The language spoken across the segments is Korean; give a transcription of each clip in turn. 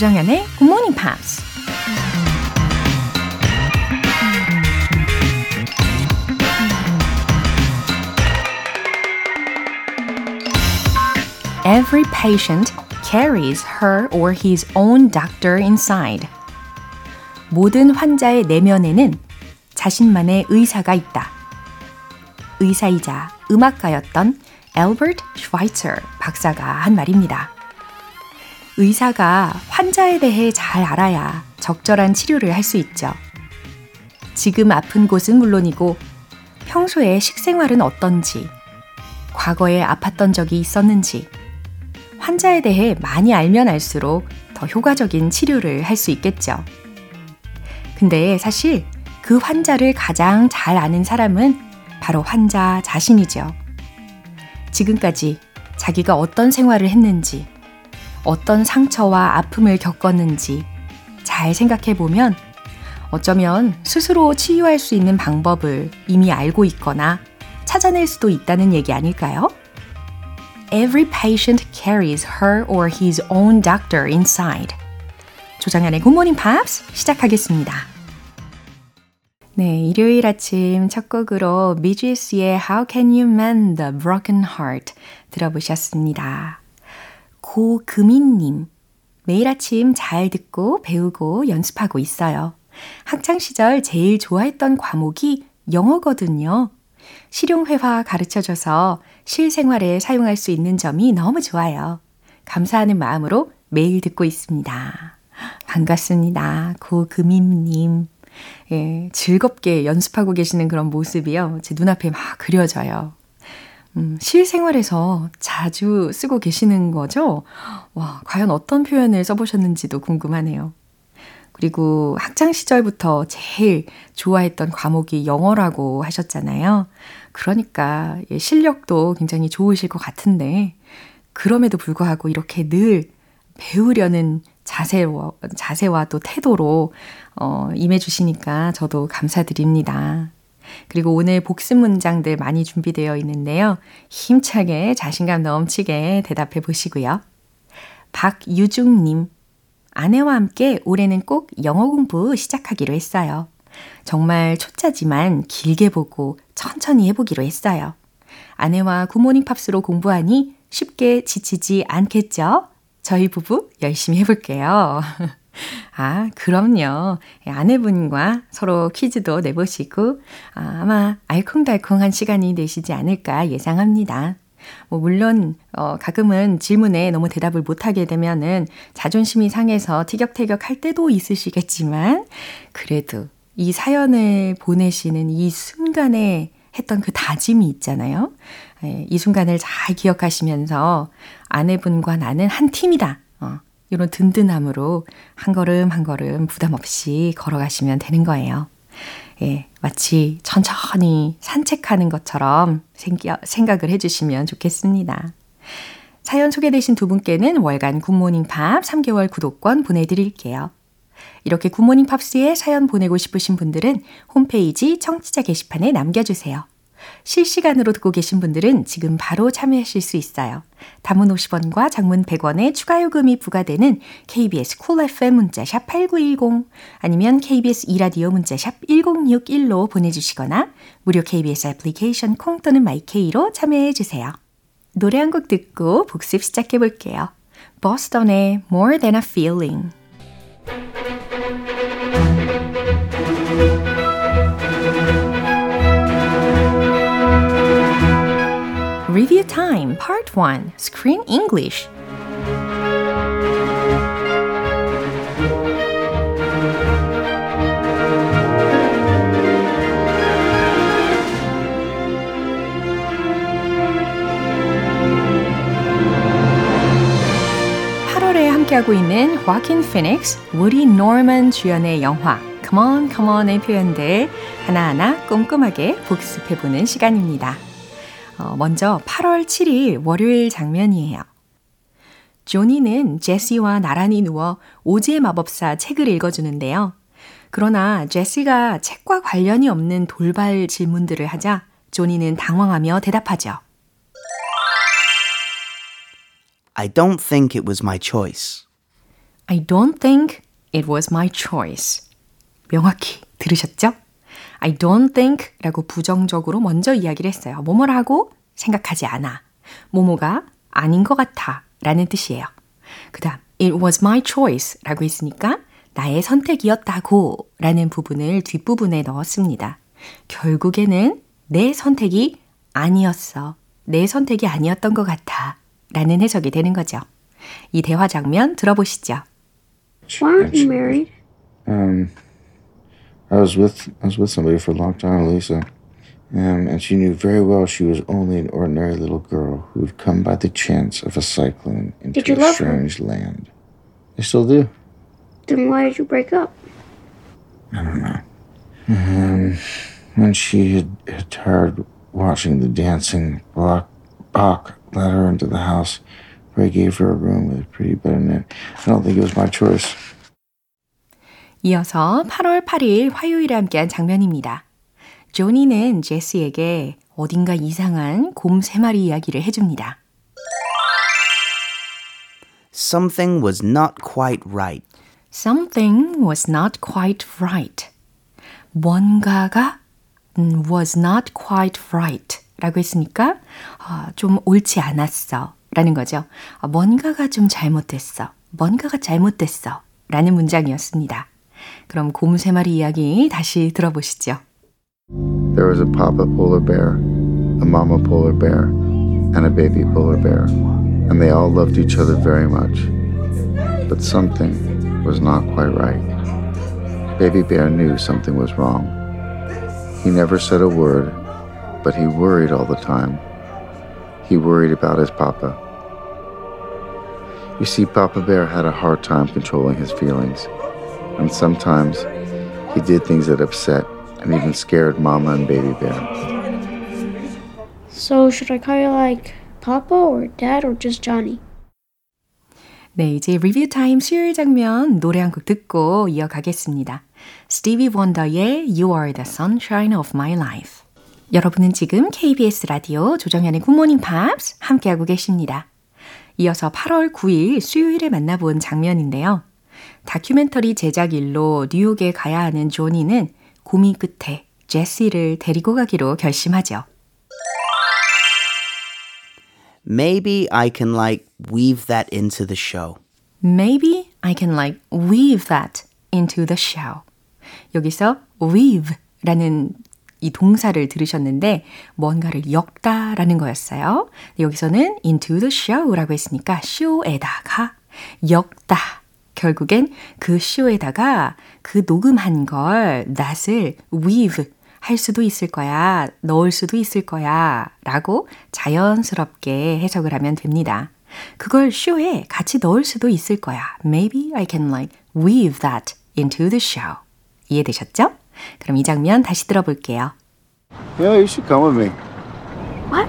조정연의 Good Morning Pops. Every patient carries her or his own doctor inside. 모든 환자의 내면에는 자신만의 의사가 있다. 의사이자 음악가였던 엘버트 슈와이처 박사가 한 말입니다. 의사가 환자에 대해 잘 알아야 적절한 치료를 할 수 있죠. 지금 아픈 곳은 물론이고 평소에 식생활은 어떤지, 과거에 아팠던 적이 있었는지, 환자에 대해 많이 알면 알수록 더 효과적인 치료를 할 수 있겠죠. 근데 사실 그 환자를 가장 잘 아는 사람은 바로 환자 자신이죠. 지금까지 자기가 어떤 생활을 했는지, 어떤 상처와 아픔을 겪었는지 잘 생각해 보면 어쩌면 스스로 치유할 수 있는 방법을 이미 알고 있거나 찾아낼 수도 있다는 얘기 아닐까요? Every patient carries her or his own doctor inside. 조장현의 Morning Pops 시작하겠습니다. 네, 일요일 아침 첫 곡으로 미지스의 How Can You Mend the Broken Heart 들어보셨습니다. 고금인님, 매일 아침 잘 듣고 배우고 연습하고 있어요. 학창시절 제일 좋아했던 과목이 영어거든요. 실용회화 가르쳐줘서 실생활에 사용할 수 있는 점이 너무 좋아요. 감사하는 마음으로 매일 듣고 있습니다. 반갑습니다. 고금임님. 예, 즐겁게 연습하고 계시는 그런 모습이요. 제 눈앞에 막 그려져요. 음, 실생활에서 자주 쓰고 계시는 거죠? 와, 과연 어떤 표현을 써보셨는지도 궁금하네요. 그리고 학창 시절부터 제일 좋아했던 과목이 영어라고 하셨잖아요. 그러니까 실력도 굉장히 좋으실 것 같은데, 그럼에도 불구하고 이렇게 늘 배우려는 자세와, 자세와 또 태도로 어, 임해주시니까 저도 감사드립니다. 그리고 오늘 복습 문장들 많이 준비되어 있는데요. 힘차게 자신감 넘치게 대답해 보시고요. 박유중님, 아내와 함께 올해는 꼭 영어 공부 시작하기로 했어요. 정말 초짜지만 길게 보고 천천히 해보기로 했어요. 아내와 굿모닝 팝스로 공부하니 쉽게 지치지 않겠죠? 저희 부부 열심히 해볼게요. 아, 그럼요. 아내분과 서로 퀴즈도 내보시고, 아, 아마 알콩달콩한 시간이 되시지 않을까 예상합니다. 뭐, 물론, 어, 가끔은 질문에 너무 대답을 못 하게 되면은 자존심이 상해서 티격태격 할 때도 있으시겠지만, 그래도 이 사연을 보내시는 이 순간에 했던 그 다짐이 있잖아요. 예, 이 순간을 잘 기억하시면서 아내분과 나는 한 팀이다. 어, 이런 든든함으로 한 걸음 한 걸음 부담 없이 걸어가시면 되는 거예요. 예, 마치 천천히 산책하는 것처럼 생겨, 생각을 해주시면 좋겠습니다. 사연 소개되신 두 분께는 월간 굿모닝 팝 3개월 구독권 보내드릴게요. 이렇게 굿모닝 팝스에 사연 보내고 싶으신 분들은 홈페이지 청취자 게시판에 남겨주세요. 실시간으로 듣고 계신 분들은 지금 바로 참여하실 수 있어요. 단문 50원과 장문 100원의 추가 요금이 부과되는 KBS Cool FM 문자샵 8910 아니면 KBS 이라디오 문자샵 1061로 보내주시거나 무료 KBS 애플리케이션 콩 또는 마이케이로 참여해 주세요. 노래 한 곡 듣고 복습 시작해 볼게요. 보스턴의 More Than a Feeling Review Time Part 1 Screen English 8월에 함께하고 있는 화킨 피닉스, 우리 노먼 주연의 영화 Come on, come on의 표현들 하나하나 꼼꼼하게 복습해보는 시간입니다. 어, 먼저 8월 7일 월요일 장면이에요. 조니는 제시와 나란히 누워 오즈의 마법사 책을 읽어주는데요. 그러나 제시가 책과 관련이 없는 돌발 질문들을 하자 조니는 당황하며 대답하죠. I don't think it was my choice. I don't think it was my choice. 명확히 들으셨죠? I don't think 라고 부정적으로 먼저 이야기를 했어요. 뭐뭐라고 생각하지 않아. 뭐뭐가 아닌 것 같아 라는 뜻이에요. 그 다음, it was my choice 라고 했으니까 나의 선택이었다고 라는 부분을 뒷부분에 넣었습니다. 결국에는 내 선택이 아니었어. 내 선택이 아니었던 것 같아. 라는 해석이 되는 거죠. 이 대화 장면 들어보시죠. Why aren't you married? Um, I was with I was with somebody for a long time, Lisa, um, and she knew very well she was only an ordinary little girl who'd come by the chance of a cyclone into a love her? strange land. I still do. Then why did you break up? I don't know. Um, when she had, had tired watching the dancing, Bach, Bach led her into the house where he gave her a room with a pretty bed in it. I don't think it was my choice. 이어서 8월 8일 화요일에 함께한 장면입니다. 조니는 제시에게 어딘가 이상한 곰 세 마리 이야기를 해줍니다. Something was not quite right. Something was not quite right. 뭔가가 음, was not quite right 라고 했으니까 어, 좀 옳지 않았어 라는 거죠. 어, 뭔가가 좀 잘못됐어. 뭔가가 잘못됐어 라는 문장이었습니다. 그럼 곰 세 마리 이야기 다시 들어보시죠. There was a papa polar bear, a mama polar bear, and a baby polar bear, and they all loved each other very much. But something was not quite right. Baby bear knew something was wrong. He never said a word, but he worried all the time. He worried about his papa. You see, Papa Bear had a hard time controlling his feelings, And sometimes he did things that upset and even scared Mama and Baby Bear. So should I call you like Papa or Dad or just Johnny? 네, 이제 review time 수요일 장면 노래 한 곡 듣고 이어가겠습니다. 스티비 원더의 You Are the Sunshine of My Life. 여러분은 지금 KBS 라디오 조정현의 굿모닝 팝스 함께하고 계십니다. 이어서 8월 9일 수요일에 만나본 장면인데요. 다큐멘터리 제작 일로 뉴욕에 가야 하는 조니는 고민 끝에 제시를 데리고 가기로 결심하죠. Maybe I can like weave that into the show. Maybe I can like weave that into the show. 여기서 weave라는 이 동사를 들으셨는데 뭔가를 엮다라는 거였어요. 여기서는 into the show라고 했으니까 쇼에다가 엮다. 결국엔 그 쇼에다가 그 녹음한 걸 that을 weave 할 수도 있을 거야, 넣을 수도 있을 거야 라고 자연스럽게 해석을 하면 됩니다. 그걸 쇼에 같이 넣을 수도 있을 거야. Maybe I can like weave that into the show. 이해되셨죠? 그럼 이 장면 다시 들어볼게요. Yeah, you should come with me. What?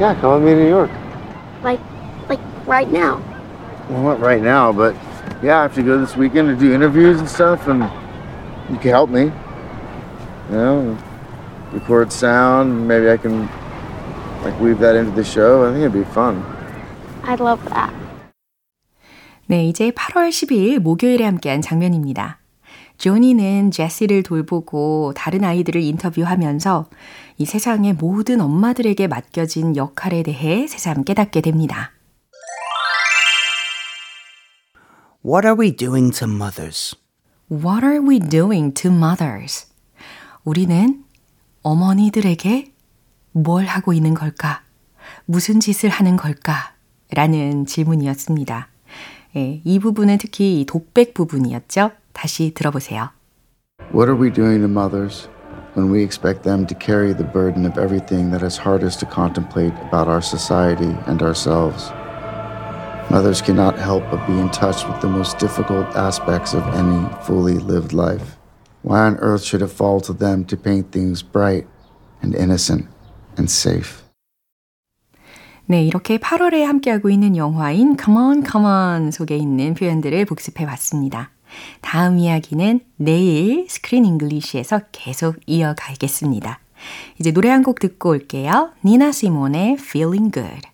Yeah, come with me to New York. Like, like right now? Well, not right now, but yeah, I have to go this weekend to do interviews and stuff, and you can help me. You know, record sound. Maybe I can like weave that into the show. I think it'd be fun. I'd love that. 네, 이제 8월 10일 목요일에 함께한 장면입니다. 조니는 제시를 돌보고 다른 아이들을 인터뷰하면서 이 세상의 모든 엄마들에게 맡겨진 역할에 대해 새삼 깨닫게 됩니다. What are we doing to mothers? What are we doing to mothers? 우리는 어머니들에게 뭘 하고 있는 걸까? 무슨 짓을 하는 걸까? 라는 질문이었습니다. 예, 이 부분은 특히 이 독백 부분이었죠. 다시 들어보세요. What are we doing to mothers when we expect them to carry the burden of everything that is hardest to contemplate about our society and ourselves? Mothers cannot help but be in touch with the most difficult aspects of any fully lived life. Why on earth should it fall to them to paint things bright and innocent and safe? 네, 이렇게 8월에 함께하고 있는 영화인 Come On, Come On 속에 있는 표현들을 복습해 봤습니다. 다음 이야기는 내일 스크린 잉글리시에서 계속 이어가겠습니다. 이제 노래 한 곡 듣고 올게요. 니나 시몬의 Feeling Good.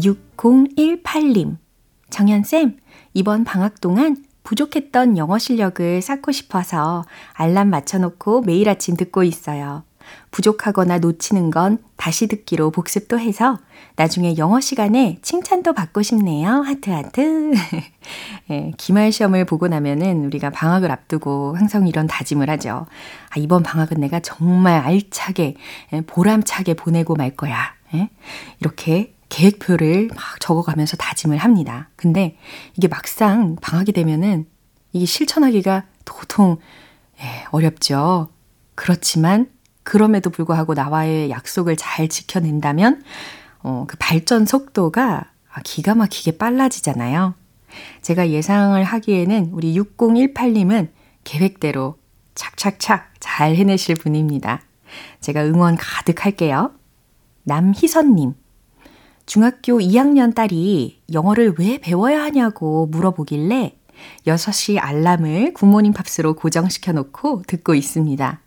6018님. 정현쌤, 이번 방학 동안 부족했던 영어 실력을 쌓고 싶어서 알람 맞춰놓고 매일 아침 듣고 있어요. 부족하거나 놓치는 건 다시 듣기로 복습도 해서 나중에 영어 시간에 칭찬도 받고 싶네요. 하트 하트. 예, 기말 시험을 보고 나면은 우리가 방학을 앞두고 항상 이런 다짐을 하죠. 아, 이번 방학은 내가 정말 알차게 예, 보람차게 보내고 말 거야. 예? 이렇게 계획표를 막 적어가면서 다짐을 합니다. 근데 이게 막상 방학이 되면은 이게 실천하기가 도통 예, 어렵죠. 그렇지만 그럼에도 불구하고 나와의 약속을 잘 지켜낸다면 어, 그 발전 속도가 기가 막히게 빨라지잖아요. 제가 예상을 하기에는 우리 6018님은 계획대로 착착착 잘 해내실 분입니다. 제가 응원 가득 할게요. 남희선님. 중학교 2학년 딸이 영어를 왜 배워야 하냐고 물어보길래 6시 알람을 굿모닝 팝스로 고정시켜 놓고 듣고 있습니다.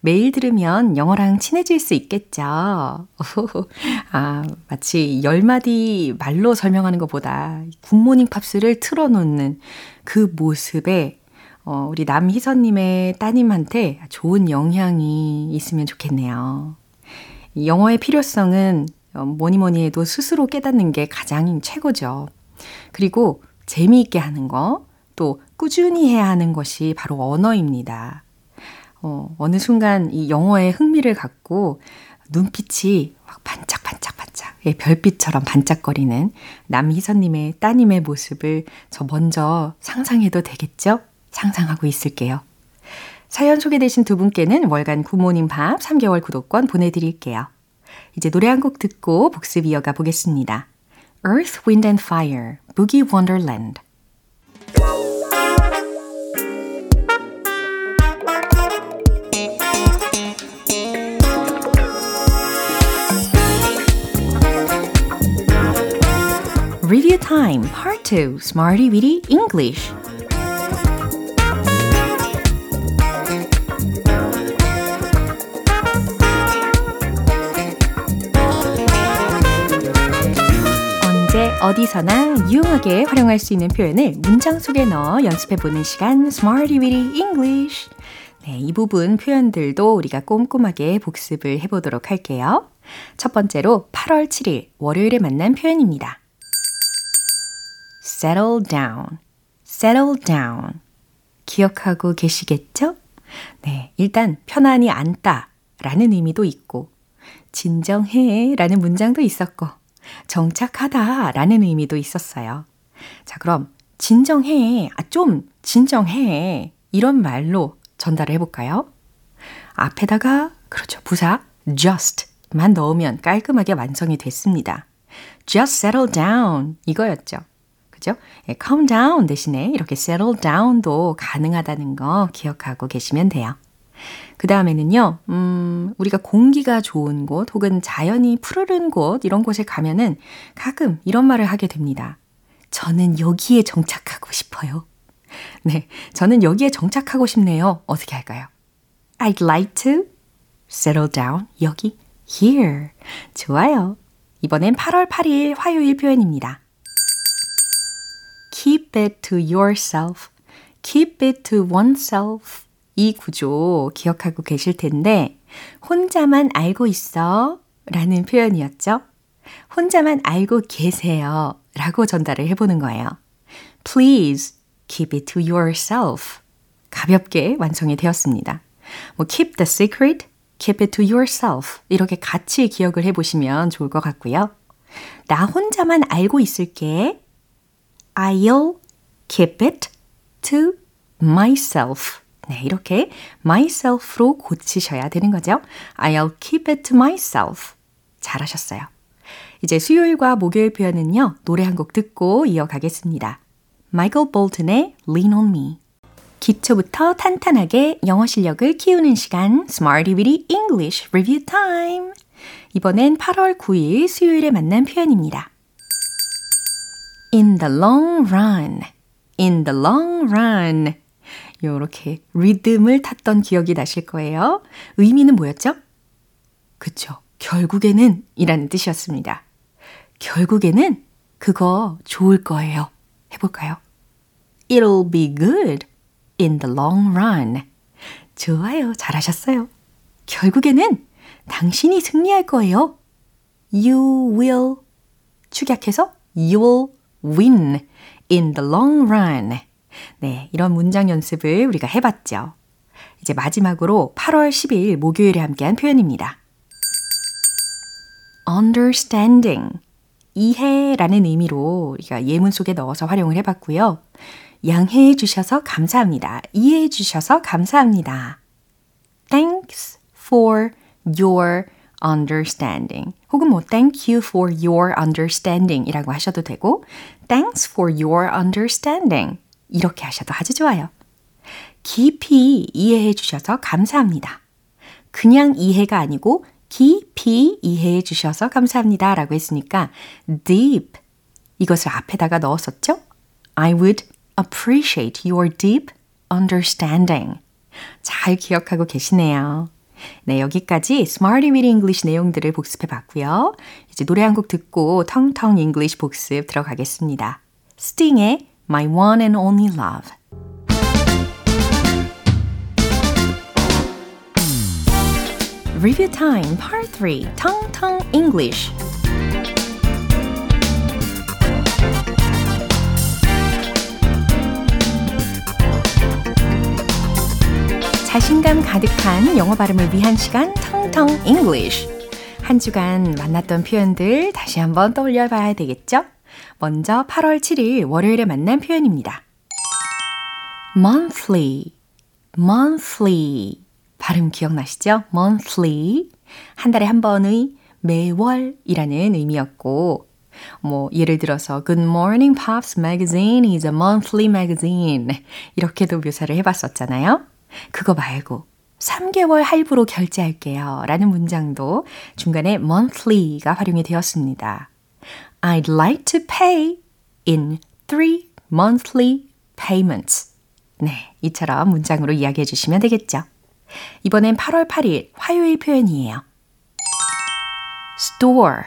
매일 들으면 영어랑 친해질 수 있겠죠. 아, 마치 열마디 말로 설명하는 것보다 굿모닝 팝스를 틀어놓는 그 모습에 어, 우리 남희선님의 따님한테 좋은 영향이 있으면 좋겠네요. 영어의 필요성은 어, 뭐니 뭐니 해도 스스로 깨닫는 게 가장 최고죠. 그리고 재미있게 하는 거, 또 꾸준히 해야 하는 것이 바로 언어입니다. 어, 어느 순간 이 영어에 흥미를 갖고 눈빛이 막 반짝반짝반짝, 예, 별빛처럼 반짝거리는 남희선님의 따님의 모습을 저 먼저 상상해도 되겠죠? 상상하고 있을게요. 사연 소개되신 두 분께는 월간 구모닝 밥 3개월 구독권 보내드릴게요. 이제 노래 한 곡 듣고 복습 이어가 보겠습니다. Earth, Wind and Fire, Boogie Wonderland. Review Time Part 2 Smarty Weedy English 어디서나 유용하게 활용할 수 있는 표현을 문장 속에 넣어 연습해보는 시간 Smarty Weedy English 네, 이 부분 표현들도 우리가 꼼꼼하게 복습을 해보도록 할게요. 첫 번째로 8월 7일 월요일에 만난 표현입니다. settle down, settle down. 기억하고 계시겠죠? 네, 일단 편안히 앉다 라는 의미도 있고, 진정해 라는 문장도 있었고, 정착하다 라는 의미도 있었어요. 자, 그럼 진정해, 아, 좀 진정해 이런 말로 전달을 해볼까요? 앞에다가, 그렇죠, 부사 just만 넣으면 깔끔하게 완성이 됐습니다. just settle down 이거였죠. 그죠? 예, calm down 대신에 이렇게 settle down도 가능하다는 거 기억하고 계시면 돼요. 그 다음에는요, 음, 우리가 공기가 좋은 곳 혹은 자연이 푸르른 곳, 이런 곳에 가면은 가끔 이런 말을 하게 됩니다. 저는 여기에 정착하고 싶어요. 네, 저는 여기에 정착하고 싶네요. 어떻게 할까요? I'd like to settle down 여기, here. 좋아요. 이번엔 8월 8일 화요일 표현입니다. keep it to yourself, keep it to oneself. 이 구조 기억하고 계실 텐데, 혼자만 알고 있어 라는 표현이었죠. 혼자만 알고 계세요 라고 전달을 해보는 거예요. Please keep it to yourself. 가볍게 완성이 되었습니다. 뭐 keep the secret, keep it to yourself. 이렇게 같이 기억을 해 보시면 좋을 것 같고요. 나 혼자만 알고 있을게. I'll keep it to myself. 네, 이렇게 myself로 고치셔야 되는 거죠. I'll keep it to myself. 잘하셨어요. 이제 수요일과 목요일 표현은요, 노래 한 곡 듣고 이어가겠습니다. 마이클 볼튼의 Lean on Me. 기초부터 탄탄하게 영어 실력을 키우는 시간, Smarty Weedy English Review Time. 이번엔 8월 9일 수요일에 만난 표현입니다. In the long run. In the long run. 요렇게 리듬을 탔던 기억이 나실 거예요. 의미는 뭐였죠? 그쵸. 결국에는 이라는 뜻이었습니다. 결국에는 그거 좋을 거예요. 해볼까요? It'll be good in the long run. 좋아요. 잘하셨어요. 결국에는 당신이 승리할 거예요. You will 축약해서 you will win in the long run. 네, 이런 문장 연습을 우리가 해봤죠. 이제 마지막으로 8월 10일 목요일에 함께한 표현입니다. understanding. 이해라는 의미로 우리가 예문 속에 넣어서 활용을 해봤고요. 양해해 주셔서 감사합니다. 이해해 주셔서 감사합니다. Thanks for your understanding. 혹은 뭐 thank you for your understanding 이라고 하셔도 되고 thanks for your understanding 이렇게 하셔도 아주 좋아요. 깊이 이해해 주셔서 감사합니다. 그냥 이해가 아니고 깊이 이해해 주셔서 감사합니다 라고 했으니까 deep 이것을 앞에다가 넣었었죠? I would appreciate your deep understanding. 잘 기억하고 계시네요. 네, 여기까지 Smarty with English 내용들을 복습해 봤고요. 이제 노래 한 곡 듣고 텅텅 English 복습 들어가겠습니다. Sting의 My One and Only Love. Review Time Part 3 텅텅 English 자신감 가득한 영어 발음을 위한 시간 텅텅 English. 한 주간 만났던 표현들 다시 한번 떠올려 봐야 되겠죠? 먼저 8월 7일 월요일에 만난 표현입니다. monthly, monthly. 발음 기억나시죠? monthly. 한 달에 한 번의 매월이라는 의미였고, 뭐, 예를 들어서, Good Morning Pops Magazine is a monthly magazine. 이렇게도 묘사를 해봤었잖아요. 그거 말고 3개월 할부로 결제할게요. 라는 문장도 중간에 monthly가 활용이 되었습니다. I'd like to pay in three monthly payments. 네, 이처럼 문장으로 이야기해 주시면 되겠죠. 이번엔 8월 8일 화요일 표현이에요. store,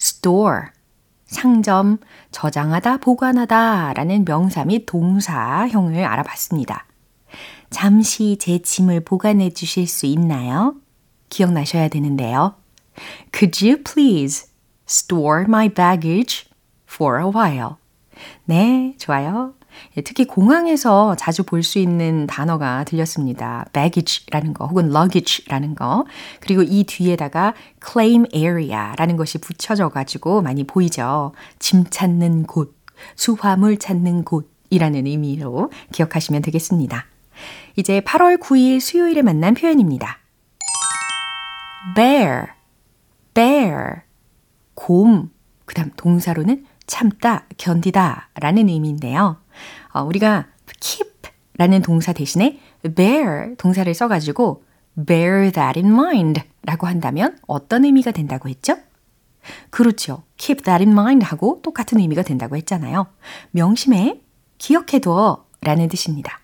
store. 상점, 저장하다, 보관하다 라는 명사 및 동사형을 알아봤습니다. 잠시 제 짐을 보관해 주실 수 있나요? 기억나셔야 되는데요. Could you please store my baggage for a while? 네, 좋아요. 특히 공항에서 자주 볼 수 있는 단어가 들렸습니다. baggage라는 거 혹은 luggage라는 거. 그리고 이 뒤에다가 claim area라는 것이 붙여져 가지고 많이 보이죠. 짐 찾는 곳, 수화물 찾는 곳이라는 의미로 기억하시면 되겠습니다. 이제 8월 9일 수요일에 만난 표현입니다. bear, bear, 곰. 그 다음 동사로는 참다, 견디다 라는 의미인데요. 어, 우리가 keep 라는 동사 대신에 bear 동사를 써가지고 bear that in mind 라고 한다면 어떤 의미가 된다고 했죠? 그렇죠. keep that in mind 하고 똑같은 의미가 된다고 했잖아요. 명심해, 기억해둬 라는 뜻입니다.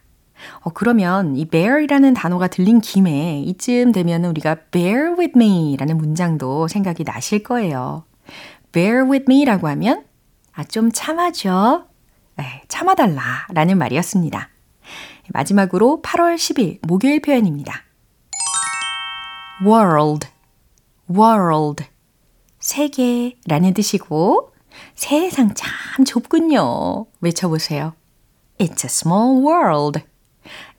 어, 그러면 이 bear이라는 단어가 들린 김에 이쯤 되면 우리가 bear with me 라는 문장도 생각이 나실 거예요. Bear with me 라고 하면 아, 좀 참아줘. 네, 참아달라 라는 말이었습니다. 마지막으로 8월 10일 목요일 표현입니다. world, world. 세계라는 뜻이고 세상 참 좁군요. 외쳐보세요. It's a small world.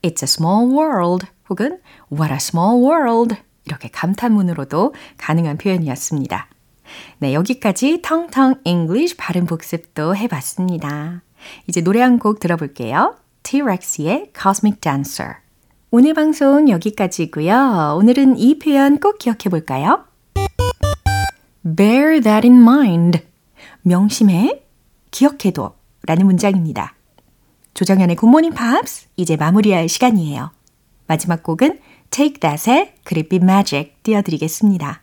It's a small world. 혹은 What a small world. 이렇게 감탄문으로도 가능한 표현이었습니다. 네, 여기까지 텅텅 English 발음 복습도 해봤습니다. 이제 노래 한 곡 들어볼게요. T-Rex의 Cosmic Dancer. 오늘 방송 여기까지고요. 오늘은 이 표현 꼭 기억해 볼까요? Bear that in mind. 명심해, 기억해둬 라는 문장입니다. 조정현의 굿모닝 팝스 이제 마무리할 시간이에요. 마지막 곡은 Take That의 Be Magic 띄워드리겠습니다.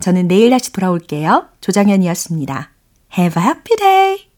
저는 내일 다시 돌아올게요. 조정현이었습니다. Have a happy day!